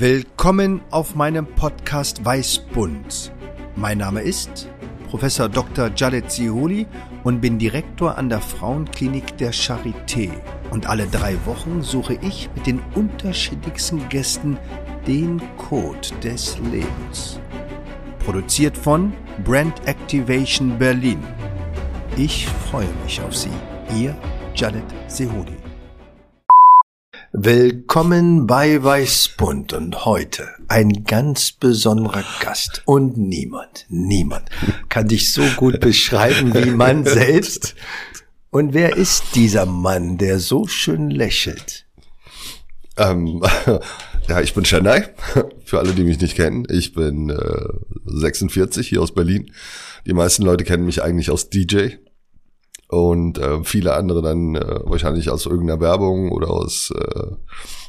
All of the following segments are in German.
Willkommen auf meinem Podcast Weißbund. Mein Name ist Professor Dr. Jadet Zihuli und bin Direktor an der Frauenklinik der Charité. Und alle drei Wochen suche ich mit den unterschiedlichsten Gästen den Code des Lebens. Produziert von Brand Activation Berlin. Ich freue mich auf Sie. Ihr Jadet Sehudi. Willkommen bei Weißbund und heute ein ganz besonderer Gast und niemand, niemand kann dich so gut beschreiben wie man selbst. Und wer ist dieser Mann, der so schön lächelt? Ähm, ja, ich bin Chennai, für alle, die mich nicht kennen. Ich bin äh, 46 hier aus Berlin. Die meisten Leute kennen mich eigentlich aus DJ und äh, viele andere dann äh, wahrscheinlich aus irgendeiner Werbung oder aus äh,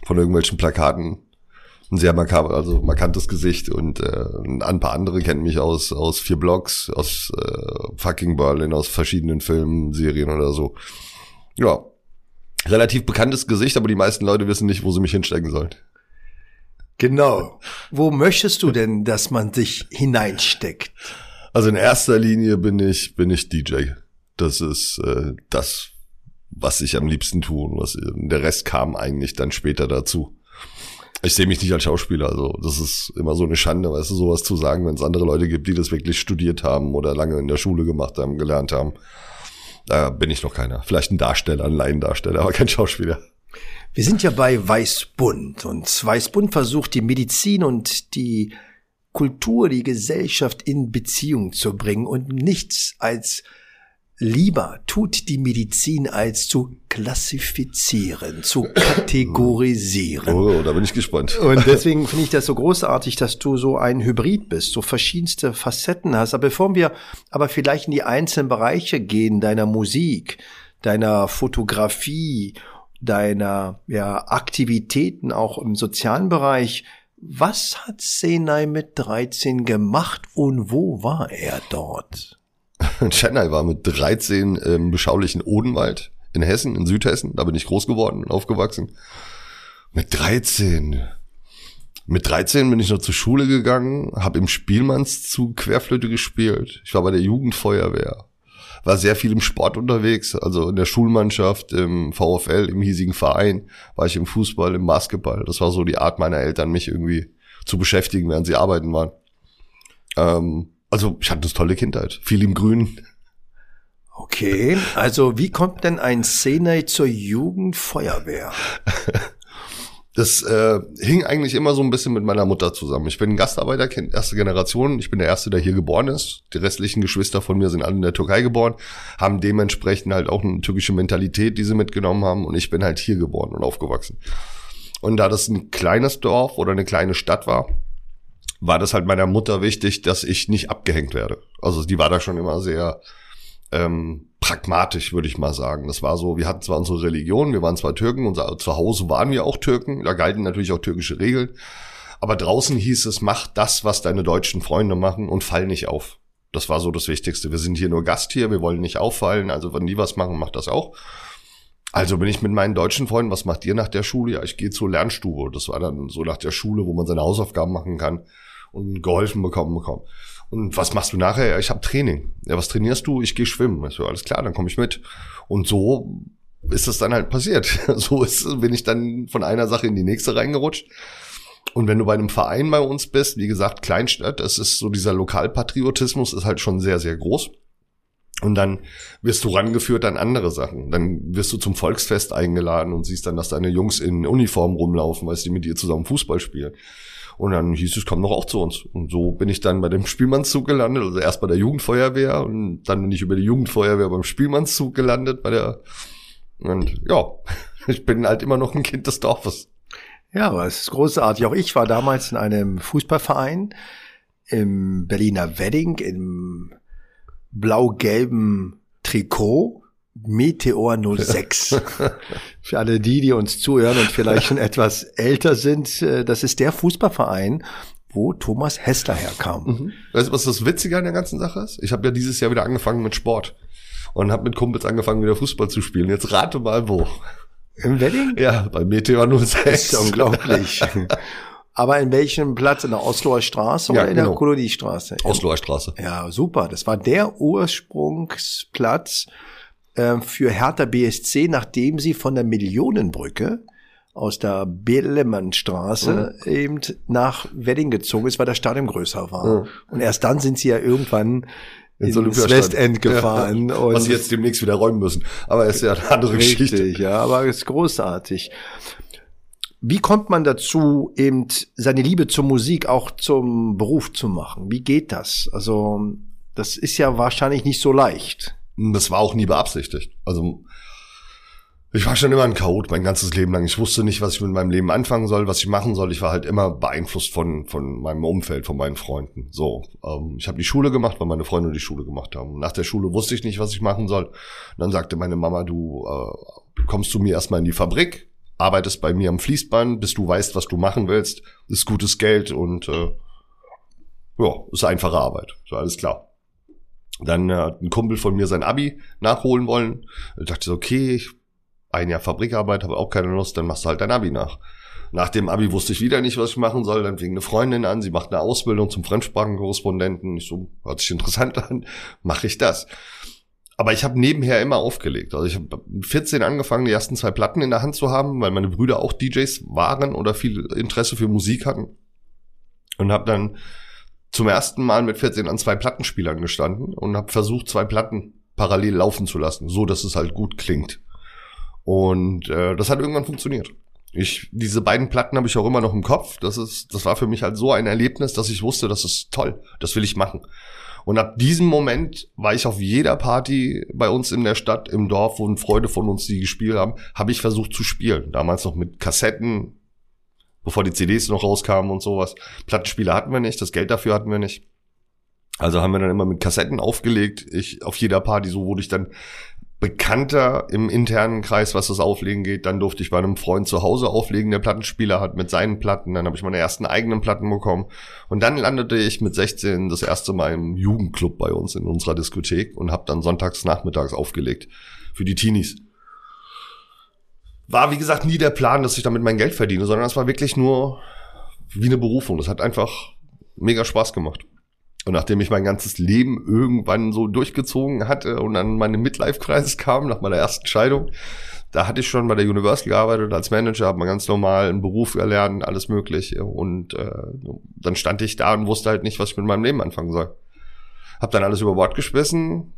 von irgendwelchen Plakaten. Ein sehr makaber, also markantes Gesicht und äh, ein paar andere kennen mich aus aus vier Blogs, aus äh, fucking Berlin, aus verschiedenen Filmen, Serien oder so. Ja, relativ bekanntes Gesicht, aber die meisten Leute wissen nicht, wo sie mich hinstecken sollen. Genau. Wo möchtest du denn, dass man sich hineinsteckt? Also in erster Linie bin ich bin ich DJ. Das ist äh, das, was ich am liebsten tue. Und was, der Rest kam eigentlich dann später dazu. Ich sehe mich nicht als Schauspieler, also das ist immer so eine Schande, weißt du, sowas zu sagen, wenn es andere Leute gibt, die das wirklich studiert haben oder lange in der Schule gemacht haben, gelernt haben. Da bin ich noch keiner. Vielleicht ein Darsteller, ein Laiendarsteller, aber kein Schauspieler. Wir sind ja bei Weißbund und Weißbund versucht die Medizin und die Kultur, die Gesellschaft in Beziehung zu bringen und nichts als lieber tut die Medizin als zu klassifizieren, zu kategorisieren. Oh, da bin ich gespannt. Und deswegen finde ich das so großartig, dass du so ein Hybrid bist, so verschiedenste Facetten hast. Aber bevor wir aber vielleicht in die einzelnen Bereiche gehen, deiner Musik, deiner Fotografie, deiner ja, Aktivitäten auch im sozialen Bereich, was hat Senai mit 13 gemacht und wo war er dort? Chennai war mit 13 im beschaulichen Odenwald in Hessen, in Südhessen. Da bin ich groß geworden und aufgewachsen. Mit 13. Mit 13 bin ich noch zur Schule gegangen, habe im Spielmannszug Querflöte gespielt. Ich war bei der Jugendfeuerwehr. War sehr viel im Sport unterwegs, also in der Schulmannschaft, im VfL, im hiesigen Verein, war ich im Fußball, im Basketball. Das war so die Art meiner Eltern, mich irgendwie zu beschäftigen, während sie arbeiten waren. Ähm, also ich hatte eine tolle Kindheit, viel im Grün. Okay, also wie kommt denn ein Szenei zur Jugendfeuerwehr? Das äh, hing eigentlich immer so ein bisschen mit meiner Mutter zusammen. Ich bin ein Gastarbeiterkind, erste Generation. Ich bin der Erste, der hier geboren ist. Die restlichen Geschwister von mir sind alle in der Türkei geboren, haben dementsprechend halt auch eine türkische Mentalität, die sie mitgenommen haben. Und ich bin halt hier geboren und aufgewachsen. Und da das ein kleines Dorf oder eine kleine Stadt war, war das halt meiner Mutter wichtig, dass ich nicht abgehängt werde. Also die war da schon immer sehr ähm, pragmatisch, würde ich mal sagen. Das war so, wir hatten zwar unsere Religion, wir waren zwar Türken, unser zu Hause waren wir auch Türken, da galten natürlich auch türkische Regeln. Aber draußen hieß es, mach das, was deine deutschen Freunde machen und fall nicht auf. Das war so das Wichtigste. Wir sind hier nur Gast hier, wir wollen nicht auffallen. Also wenn die was machen, macht das auch. Also bin ich mit meinen deutschen Freunden, was macht ihr nach der Schule? Ja, ich gehe zur Lernstube. Das war dann so nach der Schule, wo man seine Hausaufgaben machen kann und geholfen bekommen bekommen. Und was machst du nachher? Ja, ich habe Training. Ja, was trainierst du? Ich gehe schwimmen. Ich so, alles klar, dann komme ich mit. Und so ist das dann halt passiert. So ist, bin ich dann von einer Sache in die nächste reingerutscht. Und wenn du bei einem Verein bei uns bist, wie gesagt, Kleinstadt, es ist so dieser Lokalpatriotismus ist halt schon sehr, sehr groß. Und dann wirst du rangeführt an andere Sachen. Dann wirst du zum Volksfest eingeladen und siehst dann, dass deine Jungs in Uniform rumlaufen, weil sie mit dir zusammen Fußball spielen. Und dann hieß es, komm doch auch zu uns. Und so bin ich dann bei dem Spielmannszug gelandet, also erst bei der Jugendfeuerwehr und dann bin ich über die Jugendfeuerwehr beim Spielmannszug gelandet bei der, und ja, ich bin halt immer noch ein Kind des Dorfes. Ja, aber es ist großartig. Auch ich war damals in einem Fußballverein im Berliner Wedding im blau-gelben Trikot Meteor 06. Für alle die, die uns zuhören und vielleicht schon etwas älter sind, äh, das ist der Fußballverein, wo Thomas Hessler herkam. Mhm. Weißt du, was das Witzige an der ganzen Sache ist? Ich habe ja dieses Jahr wieder angefangen mit Sport und habe mit Kumpels angefangen, wieder Fußball zu spielen. Jetzt rate mal wo. Im Wedding? Ja, bei Meteor 06. Das ist unglaublich. Aber in welchem Platz? In der Osloer Straße oder Ja, in genau. der Koloniestraße? Osloer Straße. Ja, super. Das war der Ursprungsplatz äh, für Hertha BSC, nachdem sie von der Millionenbrücke aus der Bellemannstraße Mhm. eben nach Wedding gezogen ist, weil das Stadion größer war. Ja. Und erst dann sind sie ja irgendwann Ins. Westend gefahren. Ja, und was sie jetzt demnächst wieder räumen müssen. Aber ist ja eine andere Geschichte. Richtig, ja, aber ist großartig. Wie kommt man dazu, eben seine Liebe zur Musik auch zum Beruf zu machen? Wie geht das? Also, das ist ja wahrscheinlich nicht so leicht. Das war auch nie beabsichtigt. Also ich war schon immer ein Chaot mein ganzes Leben lang. Ich wusste nicht, was ich mit meinem Leben anfangen soll, was ich machen soll. Ich war halt immer beeinflusst von von meinem Umfeld, von meinen Freunden. So, ähm, ich habe die Schule gemacht, weil meine Freunde die Schule gemacht haben. Nach der Schule wusste ich nicht, was ich machen soll. Und dann sagte meine Mama, du äh, kommst zu mir erstmal in die Fabrik, arbeitest bei mir am Fließband, bis du weißt, was du machen willst. Ist gutes Geld und äh, ja, ist einfache Arbeit. So alles klar. Dann äh, hat ein Kumpel von mir sein Abi nachholen wollen. Ich dachte so, okay, ich, ein Jahr Fabrikarbeit, habe auch keine Lust, dann machst du halt dein Abi nach. Nach dem Abi wusste ich wieder nicht, was ich machen soll. Dann fing eine Freundin an, sie macht eine Ausbildung zum Fremdsprachenkorrespondenten. Ich so, hört sich interessant an, mache ich das. Aber ich habe nebenher immer aufgelegt. Also ich habe mit 14 angefangen, die ersten zwei Platten in der Hand zu haben, weil meine Brüder auch DJs waren oder viel Interesse für Musik hatten. Und habe dann zum ersten Mal mit 14 an zwei Plattenspielern gestanden und habe versucht, zwei Platten parallel laufen zu lassen, so dass es halt gut klingt. Und äh, das hat irgendwann funktioniert. Ich, diese beiden Platten habe ich auch immer noch im Kopf. Das ist, das war für mich halt so ein Erlebnis, dass ich wusste, das ist toll, das will ich machen. Und ab diesem Moment war ich auf jeder Party bei uns in der Stadt, im Dorf, wo ein Freude von uns die gespielt haben, habe ich versucht zu spielen. Damals noch mit Kassetten, bevor die CDs noch rauskamen und sowas. Plattenspieler hatten wir nicht, das Geld dafür hatten wir nicht. Also haben wir dann immer mit Kassetten aufgelegt. Ich auf jeder Party, so wurde ich dann bekannter im internen Kreis, was das Auflegen geht. Dann durfte ich bei einem Freund zu Hause auflegen, der Plattenspieler hat mit seinen Platten. Dann habe ich meine ersten eigenen Platten bekommen. Und dann landete ich mit 16 das erste Mal im Jugendclub bei uns in unserer Diskothek und habe dann sonntags nachmittags aufgelegt für die Teenies. War, wie gesagt, nie der Plan, dass ich damit mein Geld verdiene, sondern es war wirklich nur wie eine Berufung. Das hat einfach mega Spaß gemacht. Und nachdem ich mein ganzes Leben irgendwann so durchgezogen hatte und an meine Midlife-Kreise kam, nach meiner ersten Scheidung, da hatte ich schon bei der Universal gearbeitet als Manager, habe mal ganz normal einen Beruf erlernt, alles mögliche. Und äh, dann stand ich da und wusste halt nicht, was ich mit meinem Leben anfangen soll. Hab dann alles über Bord geschmissen,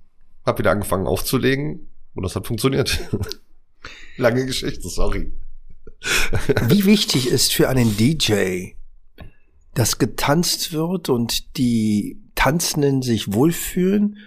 hab wieder angefangen aufzulegen und das hat funktioniert. Lange Geschichte, sorry. Wie wichtig ist für einen DJ, dass getanzt wird und die Tanzenden sich wohlfühlen?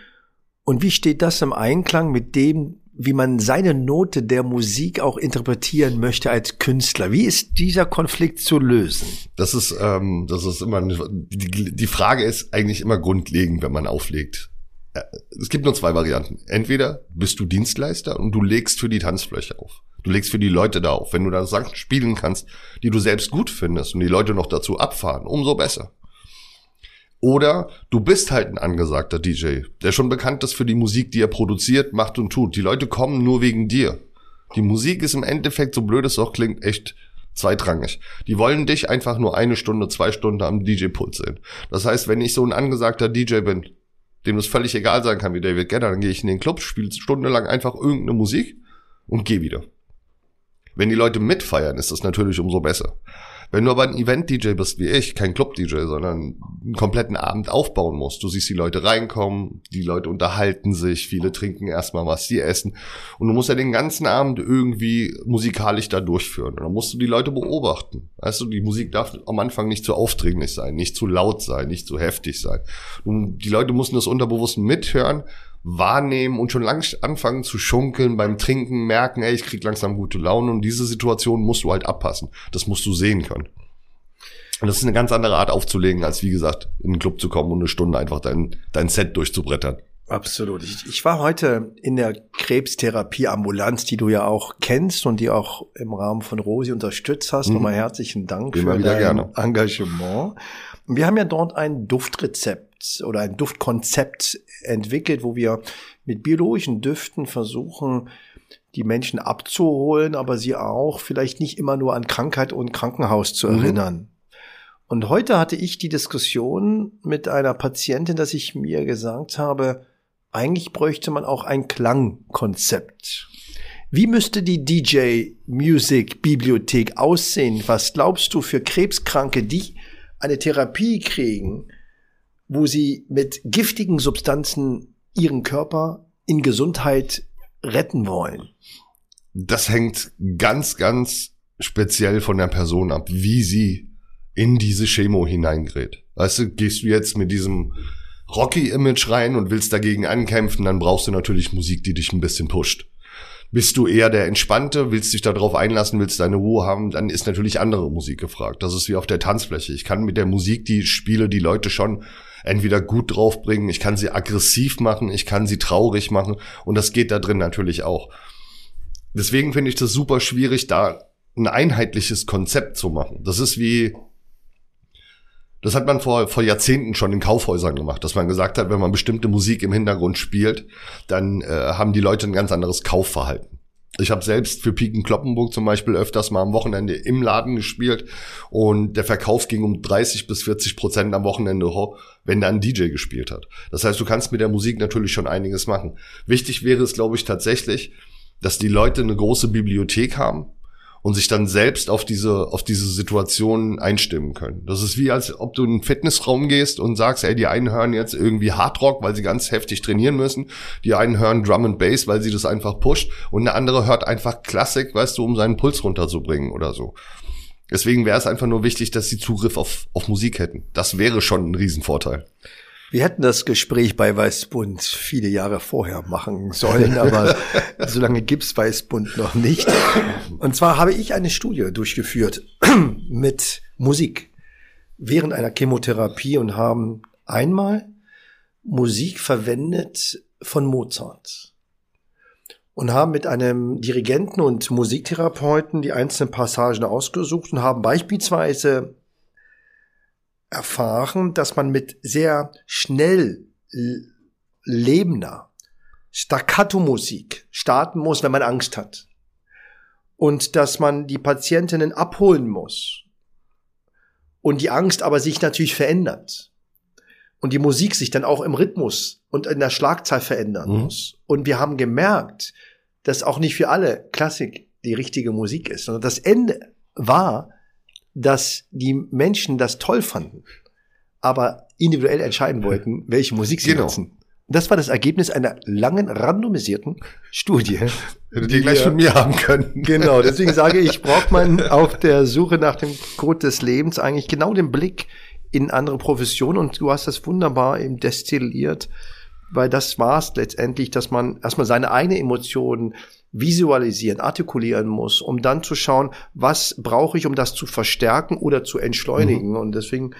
Und wie steht das im Einklang mit dem, wie man seine Note der Musik auch interpretieren möchte als Künstler? Wie ist dieser Konflikt zu lösen? Das ist, ähm, das ist immer, eine, die, die Frage ist eigentlich immer grundlegend, wenn man auflegt. Äh, Es gibt nur zwei Varianten. Entweder bist du Dienstleister und du legst für die Tanzfläche auf. Du legst für die Leute da auf. Wenn du da Sachen spielen kannst, die du selbst gut findest und die Leute noch dazu abfahren, umso besser. Oder du bist halt ein angesagter DJ, der schon bekannt ist für die Musik, die er produziert, macht und tut. Die Leute kommen nur wegen dir. Die Musik ist im Endeffekt, so blöd es auch klingt, echt zweitrangig. Die wollen dich einfach nur eine Stunde, zwei Stunden am DJ-Pult sehen. Das heißt, wenn ich so ein angesagter DJ bin, dem es völlig egal sein kann wie David Guetta, dann gehe ich in den Club, spiele stundenlang einfach irgendeine Musik und gehe wieder. Wenn die Leute mitfeiern, ist das natürlich umso besser. Wenn du aber ein Event-DJ bist wie ich, kein Club-DJ, sondern einen kompletten Abend aufbauen musst, du siehst die Leute reinkommen, die Leute unterhalten sich, viele trinken erstmal was, die essen und du musst ja den ganzen Abend irgendwie musikalisch da durchführen. Und dann musst du die Leute beobachten. Weißt du, die Musik darf am Anfang nicht zu aufdringlich sein, nicht zu laut sein, nicht zu heftig sein. Und die Leute mussten das unterbewusst mithören, wahrnehmen und schon langsam anfangen zu schunkeln beim Trinken, merken, ey, ich krieg langsam gute Laune und diese Situation musst du halt abpassen. Das musst du sehen können. Und das ist eine ganz andere Art aufzulegen, als wie gesagt, in den Club zu kommen und eine Stunde einfach dein, dein Set durchzubrettern. Absolut. Ich, ich war heute in der Krebstherapie-Ambulanz, die du ja auch kennst und die auch im Rahmen von Rosi unterstützt hast. Mhm. Nochmal herzlichen Dank Immer für dein gerne. Engagement. Wir haben ja dort ein Duftrezept oder ein Duftkonzept entwickelt, wo wir mit biologischen Düften versuchen, die Menschen abzuholen, aber sie auch vielleicht nicht immer nur an Krankheit und Krankenhaus zu Mhm. erinnern. Und heute hatte ich die Diskussion mit einer Patientin, dass ich mir gesagt habe, eigentlich bräuchte man auch ein Klangkonzept. Wie müsste die DJ Music Bibliothek aussehen? Was glaubst du für Krebskranke, die eine Therapie kriegen, wo sie mit giftigen Substanzen ihren Körper in Gesundheit retten wollen? Das hängt ganz, ganz speziell von der Person ab, wie sie in diese Chemo hineingerät. Weißt du, gehst du jetzt mit diesem Rocky-Image rein und willst dagegen ankämpfen, dann brauchst du natürlich Musik, die dich ein bisschen pusht. Bist du eher der Entspannte, willst dich darauf einlassen, willst deine Ruhe haben, dann ist natürlich andere Musik gefragt. Das ist wie auf der Tanzfläche. Ich kann mit der Musik, die spiele, die Leute schon entweder gut draufbringen, ich kann sie aggressiv machen, ich kann sie traurig machen und das geht da drin natürlich auch. Deswegen finde ich das super schwierig, da ein einheitliches Konzept zu machen. Das ist wie das hat man vor, vor Jahrzehnten schon in Kaufhäusern gemacht, dass man gesagt hat, wenn man bestimmte Musik im Hintergrund spielt, dann äh, haben die Leute ein ganz anderes Kaufverhalten. Ich habe selbst für Piken Kloppenburg zum Beispiel öfters mal am Wochenende im Laden gespielt und der Verkauf ging um 30 bis 40 Prozent am Wochenende hoch, wenn da ein DJ gespielt hat. Das heißt, du kannst mit der Musik natürlich schon einiges machen. Wichtig wäre es, glaube ich, tatsächlich, dass die Leute eine große Bibliothek haben, und sich dann selbst auf diese, auf diese Situation einstimmen können. Das ist wie, als ob du in einen Fitnessraum gehst und sagst, ey, die einen hören jetzt irgendwie Hardrock, weil sie ganz heftig trainieren müssen. Die einen hören Drum and Bass, weil sie das einfach pusht. Und eine andere hört einfach Klassik, weißt du, um seinen Puls runterzubringen oder so. Deswegen wäre es einfach nur wichtig, dass sie Zugriff auf, auf Musik hätten. Das wäre schon ein Riesenvorteil. Wir hätten das Gespräch bei Weißbund viele Jahre vorher machen sollen, aber so lange gibt's Weißbund noch nicht. Und zwar habe ich eine Studie durchgeführt mit Musik während einer Chemotherapie und haben einmal Musik verwendet von Mozart und haben mit einem Dirigenten und Musiktherapeuten die einzelnen Passagen ausgesucht und haben beispielsweise erfahren, dass man mit sehr schnell lebender Staccato-Musik starten muss, wenn man Angst hat. Und dass man die Patientinnen abholen muss. Und die Angst aber sich natürlich verändert. Und die Musik sich dann auch im Rhythmus und in der Schlagzahl verändern mhm. muss. Und wir haben gemerkt, dass auch nicht für alle Klassik die richtige Musik ist, sondern das Ende war, dass die Menschen das toll fanden, aber individuell entscheiden wollten, welche Musik sie genau. nutzen. Das war das Ergebnis einer langen, randomisierten Studie. Die gleich von mir haben können. Genau, deswegen sage ich, braucht man auf der Suche nach dem Code des Lebens eigentlich genau den Blick in andere Professionen und du hast das wunderbar eben destilliert, weil das war es letztendlich, dass man erstmal seine eigene Emotionen visualisieren, artikulieren muss, um dann zu schauen, was brauche ich, um das zu verstärken oder zu entschleunigen. Mhm. Und deswegen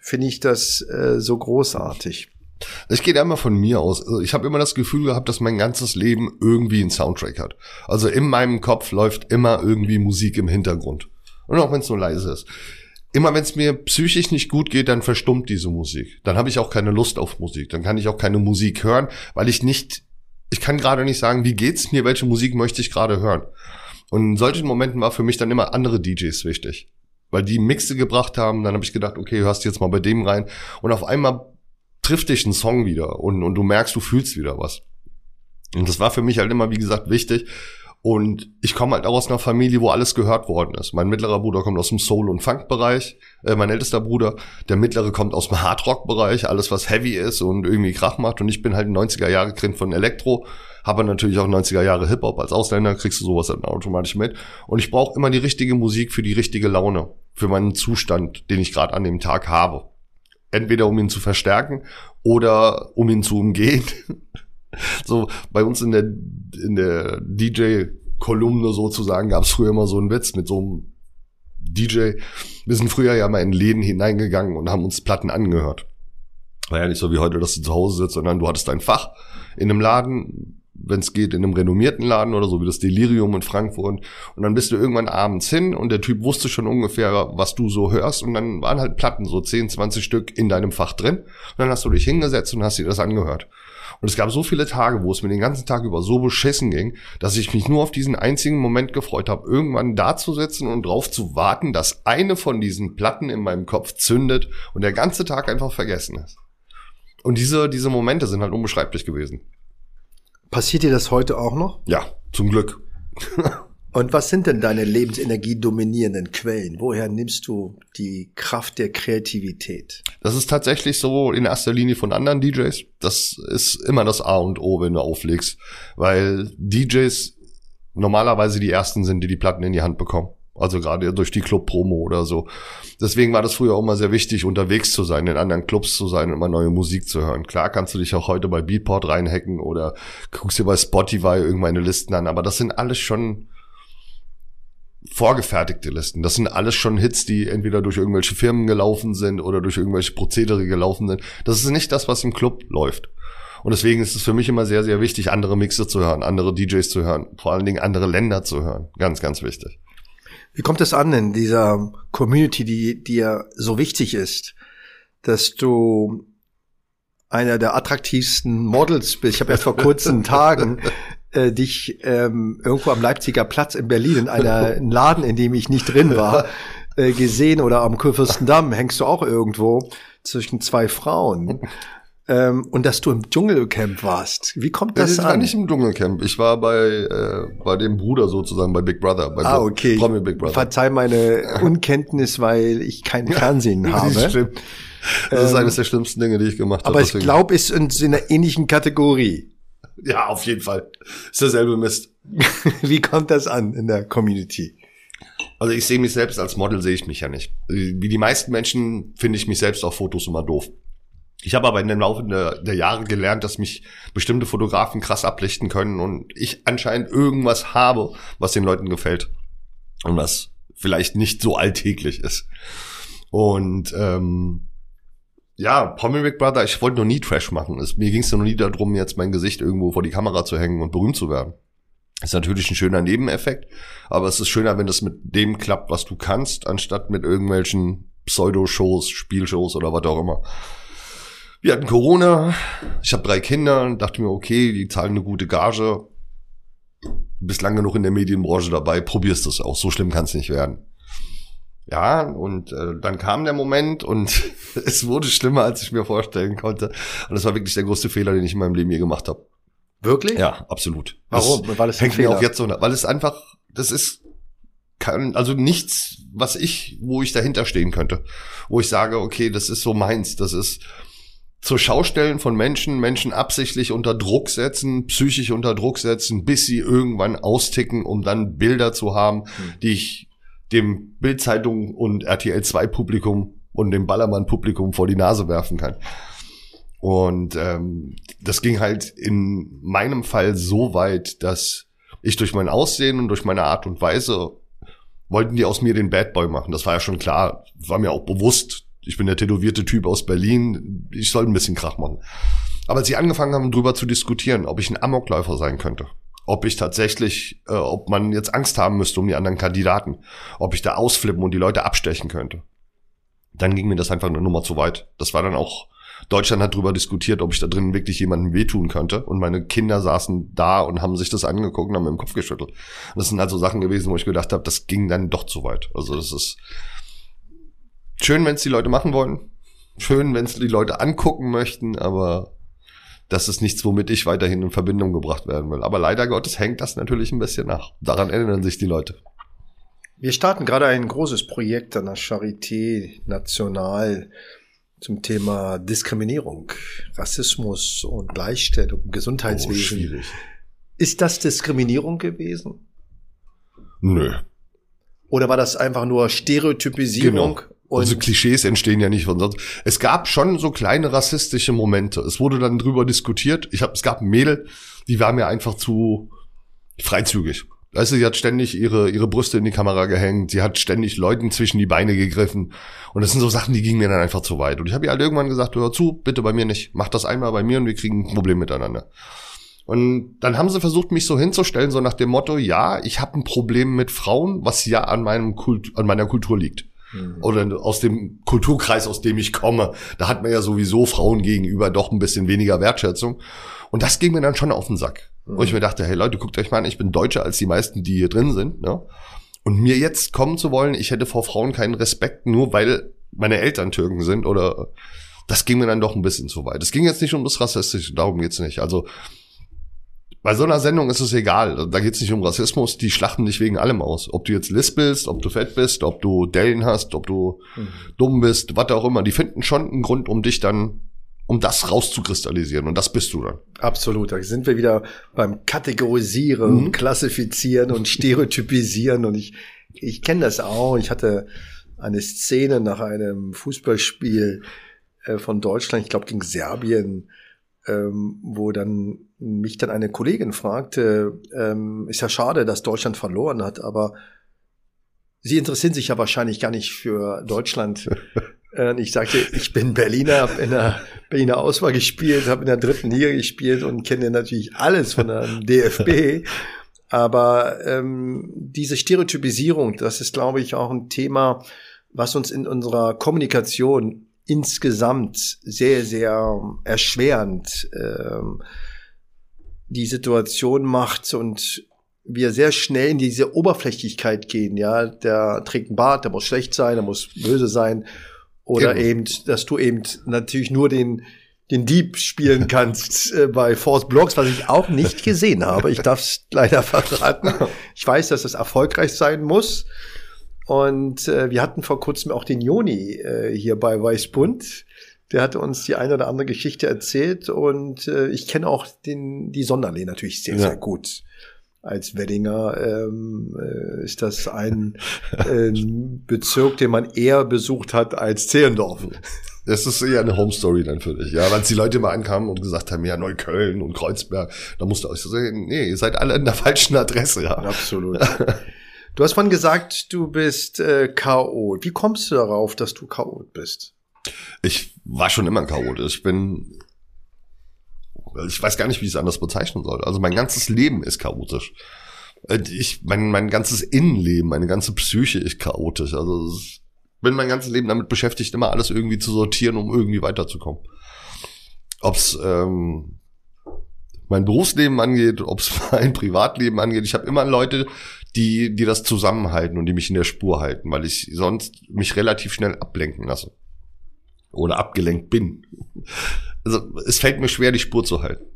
finde ich das äh, so großartig. Ich gehe da immer von mir aus. Also ich habe immer das Gefühl gehabt, dass mein ganzes Leben irgendwie einen Soundtrack hat. Also in meinem Kopf läuft immer irgendwie Musik im Hintergrund. Und auch wenn es nur leise ist. Immer wenn es mir psychisch nicht gut geht, dann verstummt diese Musik. Dann habe ich auch keine Lust auf Musik. Dann kann ich auch keine Musik hören, weil ich nicht ich kann gerade nicht sagen, wie geht's mir, welche Musik möchte ich gerade hören. Und in solchen Momenten war für mich dann immer andere DJs wichtig. Weil die Mixe gebracht haben, dann habe ich gedacht, okay, hörst jetzt mal bei dem rein. Und auf einmal trifft dich ein Song wieder und, und du merkst, du fühlst wieder was. Und das war für mich halt immer, wie gesagt, wichtig. Und ich komme halt auch aus einer Familie, wo alles gehört worden ist. Mein mittlerer Bruder kommt aus dem Soul- und Funk-Bereich. Äh, mein ältester Bruder, der mittlere kommt aus dem Hardrock-Bereich. Alles, was heavy ist und irgendwie Krach macht. Und ich bin halt ein 90er-Jahre-Kind von Elektro. Habe natürlich auch 90er-Jahre Hip-Hop. Als Ausländer kriegst du sowas dann automatisch mit. Und ich brauche immer die richtige Musik für die richtige Laune. Für meinen Zustand, den ich gerade an dem Tag habe. Entweder um ihn zu verstärken oder um ihn zu umgehen. So bei uns in der, in der DJ-Kolumne sozusagen gab es früher immer so einen Witz mit so einem DJ. Wir sind früher ja mal in Läden hineingegangen und haben uns Platten angehört. War ja nicht so wie heute, dass du zu Hause sitzt, sondern du hattest ein Fach in einem Laden, wenn es geht, in einem renommierten Laden oder so wie das Delirium in Frankfurt. Und dann bist du irgendwann abends hin und der Typ wusste schon ungefähr, was du so hörst. Und dann waren halt Platten, so 10, 20 Stück in deinem Fach drin. Und dann hast du dich hingesetzt und hast dir das angehört. Und es gab so viele Tage, wo es mir den ganzen Tag über so beschissen ging, dass ich mich nur auf diesen einzigen Moment gefreut habe, irgendwann da zu sitzen und drauf zu warten, dass eine von diesen Platten in meinem Kopf zündet und der ganze Tag einfach vergessen ist. Und diese, diese Momente sind halt unbeschreiblich gewesen. Passiert dir das heute auch noch? Ja, zum Glück. Und was sind denn deine Lebensenergie dominierenden Quellen? Woher nimmst du die Kraft der Kreativität? Das ist tatsächlich so in erster Linie von anderen DJs. Das ist immer das A und O, wenn du auflegst, weil DJs normalerweise die ersten sind, die die Platten in die Hand bekommen. Also gerade durch die Club-Promo oder so. Deswegen war das früher auch immer sehr wichtig, unterwegs zu sein, in anderen Clubs zu sein und immer neue Musik zu hören. Klar kannst du dich auch heute bei Beatport reinhacken oder guckst dir bei Spotify irgendeine Listen an, aber das sind alles schon vorgefertigte Listen. Das sind alles schon Hits, die entweder durch irgendwelche Firmen gelaufen sind oder durch irgendwelche Prozedere gelaufen sind. Das ist nicht das, was im Club läuft. Und deswegen ist es für mich immer sehr, sehr wichtig, andere Mixe zu hören, andere DJs zu hören, vor allen Dingen andere Länder zu hören. Ganz, ganz wichtig. Wie kommt es an in dieser Community, die dir so wichtig ist, dass du einer der attraktivsten Models bist? Ich habe erst vor kurzen Tagen äh, dich ähm, irgendwo am Leipziger Platz in Berlin in einer in Laden, in dem ich nicht drin war, äh, gesehen oder am Kurfürstendamm hängst du auch irgendwo zwischen zwei Frauen. Ähm, und dass du im Dschungelcamp warst. Wie kommt das ich an? war nicht im Dschungelcamp. Ich war bei, äh, bei dem Bruder sozusagen, bei Big Brother. Bei ah, okay. Promi Big Brother. Verzeih meine Unkenntnis, weil ich kein Fernsehen habe. Das stimmt. Das ist Ähm, eines der schlimmsten Dinge, die ich gemacht habe. Aber ich glaube, es ist in einer ähnlichen Kategorie. Ja, auf jeden Fall. Ist derselbe Mist. Wie kommt das an in der Community? Also ich sehe mich selbst als Model, sehe ich mich ja nicht. Wie die meisten Menschen finde ich mich selbst auf Fotos immer doof. Ich habe aber in dem Laufe der, der Jahre gelernt, dass mich bestimmte Fotografen krass ablichten können und ich anscheinend irgendwas habe, was den Leuten gefällt und was vielleicht nicht so alltäglich ist. Und ähm, ja, Big Brother, ich wollte noch nie Trash machen. Es, mir ging es noch nie darum, jetzt mein Gesicht irgendwo vor die Kamera zu hängen und berühmt zu werden. Ist natürlich ein schöner Nebeneffekt, aber es ist schöner, wenn das mit dem klappt, was du kannst, anstatt mit irgendwelchen Pseudo-Shows, Spielshows oder was auch immer. Wir hatten Corona, ich habe drei Kinder und dachte mir, okay, die zahlen eine gute Gage. Bist lang genug in der Medienbranche dabei, probierst es auch. So schlimm kann es nicht werden. Ja, und äh, dann kam der Moment und es wurde schlimmer, als ich mir vorstellen konnte. Und das war wirklich der größte Fehler, den ich in meinem Leben je gemacht habe. Wirklich? Ja, absolut. Warum? Das Weil es hängt mir auch jetzt so, weil es einfach, das ist kann, also nichts, was ich, wo ich dahinter stehen könnte, wo ich sage, okay, das ist so meins, das ist zur Schaustellen von Menschen, Menschen absichtlich unter Druck setzen, psychisch unter Druck setzen, bis sie irgendwann austicken, um dann Bilder zu haben, die ich dem Bildzeitung und RTL 2 Publikum und dem Ballermann Publikum vor die Nase werfen kann. Und ähm, das ging halt in meinem Fall so weit, dass ich durch mein Aussehen und durch meine Art und Weise wollten die aus mir den Bad Boy machen. Das war ja schon klar, war mir auch bewusst. Ich bin der tätowierte Typ aus Berlin. Ich soll ein bisschen Krach machen. Aber als sie angefangen haben, drüber zu diskutieren, ob ich ein Amokläufer sein könnte, ob ich tatsächlich, äh, ob man jetzt Angst haben müsste um die anderen Kandidaten, ob ich da ausflippen und die Leute abstechen könnte, dann ging mir das einfach eine Nummer zu weit. Das war dann auch, Deutschland hat drüber diskutiert, ob ich da drin wirklich jemandem wehtun könnte. Und meine Kinder saßen da und haben sich das angeguckt und haben dem Kopf geschüttelt. Das sind also Sachen gewesen, wo ich gedacht habe, das ging dann doch zu weit. Also das ist schön, wenn es die Leute machen wollen. Schön, wenn es die Leute angucken möchten, aber das ist nichts, womit ich weiterhin in Verbindung gebracht werden will. Aber leider Gottes hängt das natürlich ein bisschen nach. Daran erinnern sich die Leute. Wir starten gerade ein großes Projekt an der Charité National zum Thema Diskriminierung, Rassismus und Gleichstellung im Oh, Gesundheitswesen. schwierig. Ist das Diskriminierung gewesen? Nö. Oder war das einfach nur Stereotypisierung? Genau. Und also Klischees entstehen ja nicht von sonst. Es gab schon so kleine rassistische Momente. Es wurde dann drüber diskutiert. Ich hab, es gab ein Mädel, die war mir einfach zu freizügig. Weißt du, sie hat ständig ihre, ihre Brüste in die Kamera gehängt, sie hat ständig Leuten zwischen die Beine gegriffen. Und das sind so Sachen, die gingen mir dann einfach zu weit. Und ich habe ihr halt irgendwann gesagt, hör zu, bitte bei mir nicht. Mach das einmal bei mir und wir kriegen ein Problem miteinander. Und dann haben sie versucht, mich so hinzustellen, so nach dem Motto, ja, ich habe ein Problem mit Frauen, was ja an meinem Kult, an meiner Kultur liegt. Mhm. Oder aus dem Kulturkreis, aus dem ich komme. Da hat man ja sowieso Frauen gegenüber doch ein bisschen weniger Wertschätzung. Und das ging mir dann schon auf den Sack. Mhm. Wo ich mir dachte, hey Leute, guckt euch mal an, ich bin deutscher als die meisten, die hier drin sind. Ne? Und mir jetzt kommen zu wollen, ich hätte vor Frauen keinen Respekt, nur weil meine Eltern Türken sind oder das ging mir dann doch ein bisschen zu weit. Es ging jetzt nicht um das Rassistische, darum geht's nicht. Also bei so einer Sendung ist es egal. Da geht's nicht um Rassismus. Die schlachten dich wegen allem aus. Ob du jetzt lispelst, ob du fett bist, ob du Dellen hast, ob du mhm. dumm bist, was auch immer. Die finden schon einen Grund, um dich dann, um das rauszukristallisieren. Und das bist du dann. Absolut. Da sind wir wieder beim Kategorisieren, mhm. Klassifizieren und Stereotypisieren. Und ich, ich kenne das auch. Ich hatte eine Szene nach einem Fußballspiel äh, von Deutschland, ich glaube gegen Serbien, ähm, wo dann mich dann eine Kollegin fragte, ähm, ist ja schade, dass Deutschland verloren hat, aber Sie interessieren sich ja wahrscheinlich gar nicht für Deutschland. äh, ich sagte, ich bin Berliner, habe in der Berliner Auswahl gespielt, habe in der dritten Liga gespielt und kenne natürlich alles von der DFB. Aber ähm, diese Stereotypisierung, das ist, glaube ich, auch ein Thema, was uns in unserer Kommunikation insgesamt sehr, sehr erschwerend ähm, die Situation macht und wir sehr schnell in diese Oberflächlichkeit gehen, ja, der trägt einen Bart, der muss schlecht sein, der muss böse sein oder genau. eben, dass du eben natürlich nur den den Dieb spielen kannst äh, bei Force Blocks, was ich auch nicht gesehen habe. Ich darf es leider verraten. Ich weiß, dass es erfolgreich sein muss. Und äh, wir hatten vor kurzem auch den Joni äh, hier bei Weißbund. Der hatte uns die eine oder andere Geschichte erzählt und äh, ich kenne auch den, die Sonderlee natürlich sehr, ja. sehr gut. Als Weddinger ähm, äh, ist das ein äh, Bezirk, den man eher besucht hat als Zehlendorf. Das ist eher eine Home Story dann für dich, ja. Weil die Leute mal ankamen und gesagt haben, ja, Neukölln und Kreuzberg, da musst du euch sagen, nee, ihr seid alle an der falschen Adresse, ja. Absolut. Du hast vorhin gesagt, du bist äh, K.O. Wie kommst du darauf, dass du K.O. bist? Ich war schon immer K.O. Ich bin, ich weiß gar nicht, wie ich es anders bezeichnen soll. Also mein ganzes Leben ist chaotisch. Äh, ich, mein, mein ganzes Innenleben, meine ganze Psyche ist chaotisch. Also ich bin mein ganzes Leben damit beschäftigt, immer alles irgendwie zu sortieren, um irgendwie weiterzukommen. Ob's ähm, mein Berufsleben angeht, ob es mein Privatleben angeht. Ich habe immer Leute, die, die das zusammenhalten und die mich in der Spur halten, weil ich sonst mich relativ schnell ablenken lasse. Oder abgelenkt bin. Also es fällt mir schwer, die Spur zu halten.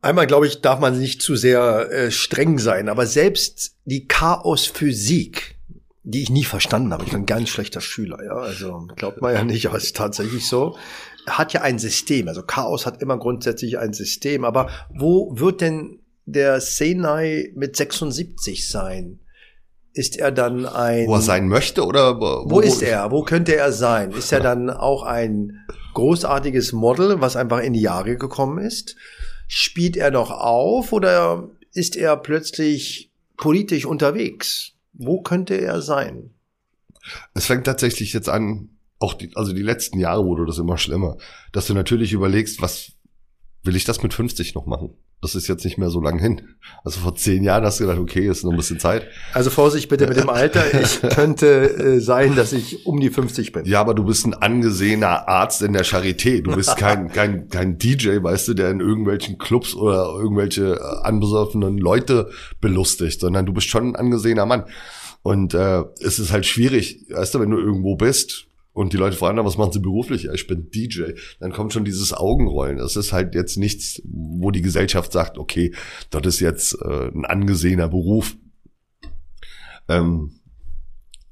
Einmal, glaube ich, darf man nicht zu sehr äh, streng sein, aber selbst die Chaosphysik, die ich nie verstanden habe, ich bin ein ganz schlechter Schüler, ja, also glaubt man ja nicht, aber es ist tatsächlich so, hat ja ein System. Also Chaos hat immer grundsätzlich ein System, aber wo wird denn der Senai mit 76 sein? Ist er dann ein. Wo er sein möchte oder wo, wo ist er? Wo könnte er sein? Ist er dann auch ein großartiges Model, was einfach in die Jahre gekommen ist? Spielt er noch auf oder ist er plötzlich politisch unterwegs? Wo könnte er sein? Es fängt tatsächlich jetzt an, auch die, also die letzten Jahre wurde das immer schlimmer, dass du natürlich überlegst, was will ich das mit 50 noch machen? Das ist jetzt nicht mehr so lang hin. Also vor zehn Jahren hast du gedacht, okay, ist noch ein bisschen Zeit. Also Vorsicht bitte mit dem Alter. Ich könnte äh, sein, dass ich um die 50 bin. Ja, aber du bist ein angesehener Arzt in der Charité. Du bist kein, kein, kein DJ, weißt du, der in irgendwelchen Clubs oder irgendwelche äh, anbesoffenen Leute belustigt, sondern du bist schon ein angesehener Mann. Und äh, es ist halt schwierig, weißt du, wenn du irgendwo bist, und die Leute fragen dann, was machen sie beruflich? Ich bin DJ. Dann kommt schon dieses Augenrollen. Das ist halt jetzt nichts, wo die Gesellschaft sagt, okay, das ist jetzt äh, ein angesehener Beruf. Ähm,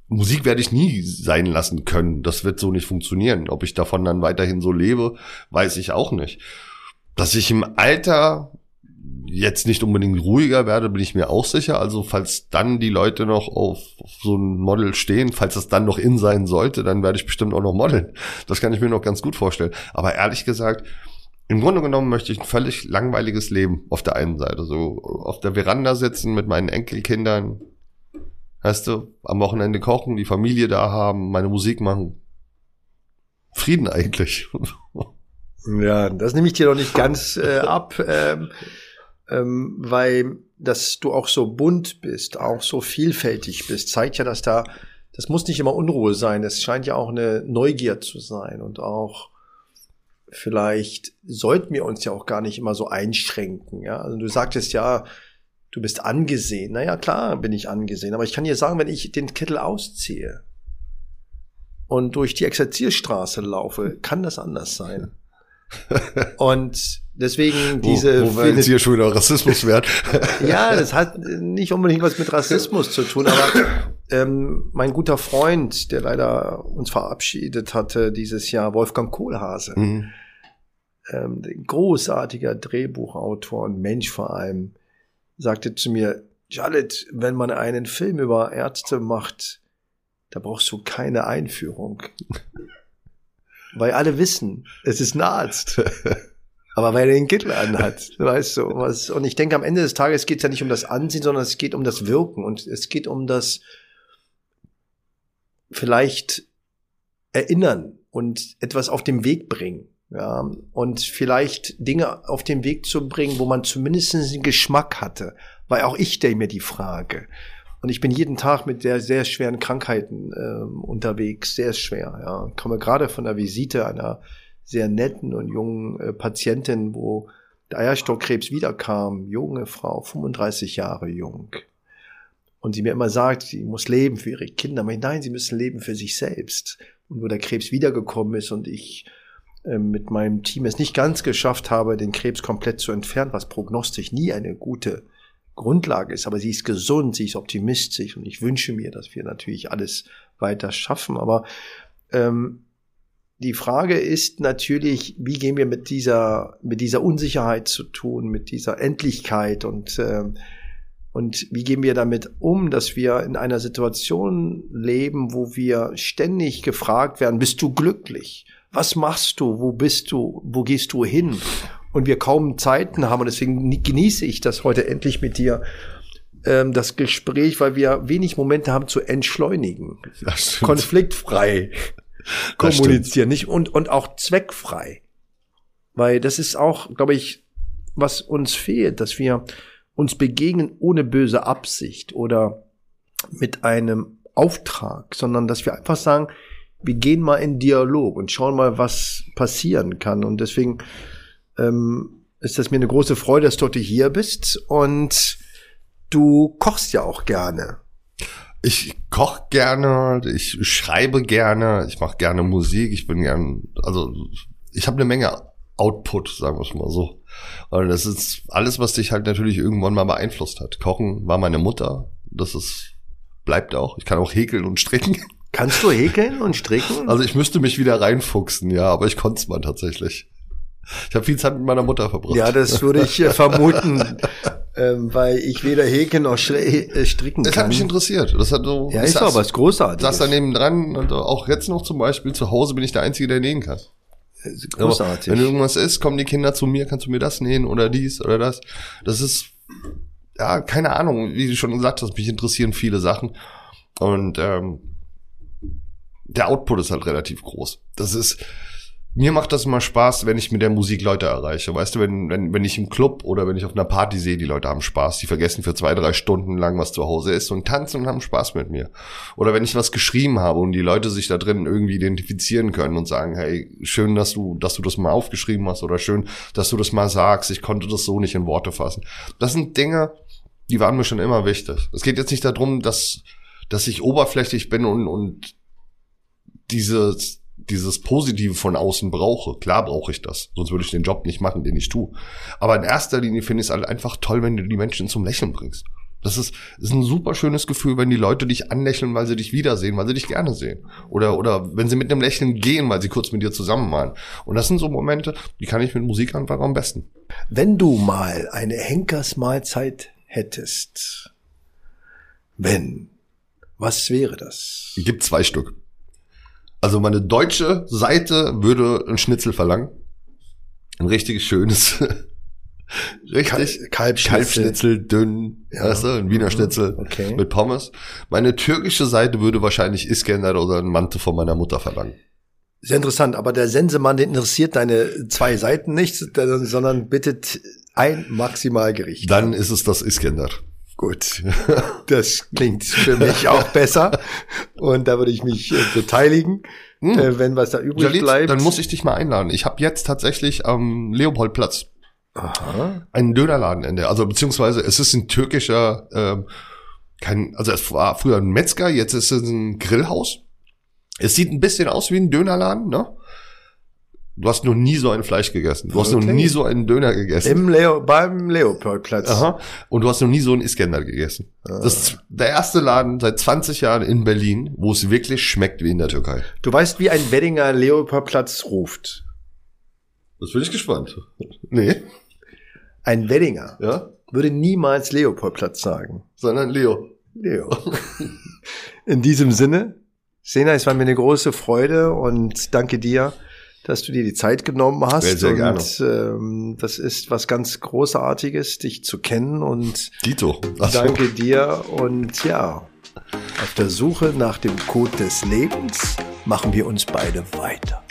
Musik werde ich nie sein lassen können. Das wird so nicht funktionieren. Ob ich davon dann weiterhin so lebe, weiß ich auch nicht. Dass ich im Alter jetzt nicht unbedingt ruhiger werde, bin ich mir auch sicher. Also falls dann die Leute noch auf, auf so ein Model stehen, falls das dann noch in sein sollte, dann werde ich bestimmt auch noch modeln. Das kann ich mir noch ganz gut vorstellen. Aber ehrlich gesagt, im Grunde genommen möchte ich ein völlig langweiliges Leben auf der einen Seite. So auf der Veranda sitzen mit meinen Enkelkindern, weißt du, am Wochenende kochen, die Familie da haben, meine Musik machen. Frieden eigentlich. Ja, das nehme ich dir doch nicht ganz äh, ab. Ähm, ähm, weil dass du auch so bunt bist, auch so vielfältig bist, zeigt ja, dass da das muss nicht immer Unruhe sein. Es scheint ja auch eine Neugier zu sein und auch vielleicht sollten wir uns ja auch gar nicht immer so einschränken. Ja, also du sagtest ja, du bist angesehen. Naja, klar bin ich angesehen, aber ich kann dir sagen, wenn ich den Kittel ausziehe und durch die Exerzierstraße laufe, kann das anders sein. Und deswegen diese. Wo, wo wir jetzt hier schon wieder Rassismus werden. ja, das hat nicht unbedingt was mit Rassismus zu tun, aber ähm, mein guter Freund, der leider uns verabschiedet hatte dieses Jahr, Wolfgang Kohlhase, mhm. ähm, großartiger Drehbuchautor und Mensch vor allem, sagte zu mir, Jalet, wenn man einen Film über Ärzte macht, da brauchst du keine Einführung. Weil alle wissen, es ist ein Arzt. Aber weil er den Kittel anhat, weißt du. Was, und ich denke, am Ende des Tages geht es ja nicht um das Ansehen, sondern es geht um das Wirken und es geht um das vielleicht erinnern und etwas auf den Weg bringen. Ja, und vielleicht Dinge auf den Weg zu bringen, wo man zumindest einen Geschmack hatte. Weil auch ich stelle mir die Frage, und ich bin jeden Tag mit sehr, sehr schweren Krankheiten äh, unterwegs, sehr schwer. Ja. Ich komme gerade von der Visite einer sehr netten und jungen äh, Patientin, wo der Eierstockkrebs wiederkam, junge Frau, 35 Jahre jung. Und sie mir immer sagt, sie muss leben für ihre Kinder. Aber nein, sie müssen leben für sich selbst. Und wo der Krebs wiedergekommen ist und ich äh, mit meinem Team es nicht ganz geschafft habe, den Krebs komplett zu entfernen, was prognostisch nie eine gute Grundlage ist, aber sie ist gesund, sie ist optimistisch und ich wünsche mir, dass wir natürlich alles weiter schaffen. Aber ähm, die Frage ist natürlich, wie gehen wir mit dieser mit dieser Unsicherheit zu tun, mit dieser Endlichkeit und äh, und wie gehen wir damit um, dass wir in einer Situation leben, wo wir ständig gefragt werden, bist du glücklich? Was machst du? Wo bist du? Wo gehst du hin? und wir kaum Zeiten haben. Und deswegen genieße ich das heute endlich mit dir, ähm, das Gespräch, weil wir wenig Momente haben zu entschleunigen. Konfliktfrei kommunizieren, nicht und, und auch zweckfrei. Weil das ist auch, glaube ich, was uns fehlt, dass wir uns begegnen ohne böse Absicht oder mit einem Auftrag, sondern dass wir einfach sagen, wir gehen mal in Dialog und schauen mal, was passieren kann. Und deswegen ähm, ist das mir eine große Freude, dass du heute hier bist und du kochst ja auch gerne. Ich koche gerne, ich schreibe gerne, ich mache gerne Musik, ich bin gern, also ich habe eine Menge Output, sagen wir es mal so. Und das ist alles, was dich halt natürlich irgendwann mal beeinflusst hat. Kochen war meine Mutter, das ist bleibt auch. Ich kann auch häkeln und stricken. Kannst du häkeln und stricken? Also ich müsste mich wieder reinfuchsen, ja, aber ich konnte es mal tatsächlich. Ich habe viel Zeit mit meiner Mutter verbracht. Ja, das würde ich äh, vermuten, ähm, weil ich weder häkeln noch äh, stricken das kann. Das hat mich interessiert. Das hat so. Ja, ist aber was Großartiges. Saß daneben dran und auch jetzt noch zum Beispiel zu Hause bin ich der Einzige, der nähen kann. Großartig. Aber wenn irgendwas ist, kommen die Kinder zu mir, kannst du mir das nähen oder dies oder das. Das ist ja keine Ahnung, wie du schon gesagt hast, mich interessieren viele Sachen und ähm, der Output ist halt relativ groß. Das ist mir macht das immer Spaß, wenn ich mit der Musik Leute erreiche. Weißt du, wenn, wenn, wenn ich im Club oder wenn ich auf einer Party sehe, die Leute haben Spaß, die vergessen für zwei, drei Stunden lang, was zu Hause ist und tanzen und haben Spaß mit mir. Oder wenn ich was geschrieben habe und die Leute sich da drin irgendwie identifizieren können und sagen, hey, schön, dass du, dass du das mal aufgeschrieben hast oder schön, dass du das mal sagst, ich konnte das so nicht in Worte fassen. Das sind Dinge, die waren mir schon immer wichtig. Es geht jetzt nicht darum, dass, dass ich oberflächlich bin und, und dieses, dieses Positive von außen brauche. Klar brauche ich das, sonst würde ich den Job nicht machen, den ich tue. Aber in erster Linie finde ich es halt einfach toll, wenn du die Menschen zum Lächeln bringst. Das ist, ist ein super schönes Gefühl, wenn die Leute dich anlächeln, weil sie dich wiedersehen, weil sie dich gerne sehen. Oder, oder wenn sie mit einem Lächeln gehen, weil sie kurz mit dir zusammen waren. Und das sind so Momente, die kann ich mit Musik einfach am besten. Wenn du mal eine Henkersmahlzeit hättest, wenn, was wäre das? Es gibt zwei Stück. Also meine deutsche Seite würde ein Schnitzel verlangen. Ein richtig schönes, richtig Kalbschnitzel. Kalbschnitzel dünn, ja. weißt du, ein Wiener mhm. Schnitzel okay. mit Pommes. Meine türkische Seite würde wahrscheinlich Iskender oder ein Mante von meiner Mutter verlangen. Sehr interessant, aber der Sensemann interessiert deine zwei Seiten nicht, sondern bittet ein Maximalgericht. Dann ist es das Iskender. Gut, das klingt für mich auch besser und da würde ich mich äh, beteiligen, Hm. äh, wenn was da übrig Jalit, bleibt. dann muss ich dich mal einladen. Ich habe jetzt tatsächlich am Leopoldplatz Aha. einen Dönerladen in der, also beziehungsweise es ist ein türkischer, ähm, kein, also es war früher ein Metzger, jetzt ist es ein Grillhaus. Es sieht ein bisschen aus wie ein Dönerladen, ne? Du hast noch nie so ein Fleisch gegessen. Du hast noch Okay. nie so einen Döner gegessen. Im Leo, beim Leopoldplatz. Aha. Und du hast noch nie so einen Iskender gegessen. Das ist der erste Laden seit 20 Jahren in Berlin, wo es wirklich schmeckt wie in der Türkei. Du weißt, wie ein Weddinger Leopoldplatz ruft. Das bin ich gespannt. Nee. Ein Weddinger Ja? würde niemals Leopoldplatz sagen. Sondern Leo. Leo. In diesem Sinne, Sena, es war mir eine große Freude und danke dir, dass du dir die Zeit genommen hast. Sehr, sehr und gerne. Ähm, das ist was ganz Großartiges, dich zu kennen und Dito. Ach so. danke dir und ja, auf der Suche nach dem Code des Lebens machen wir uns beide weiter.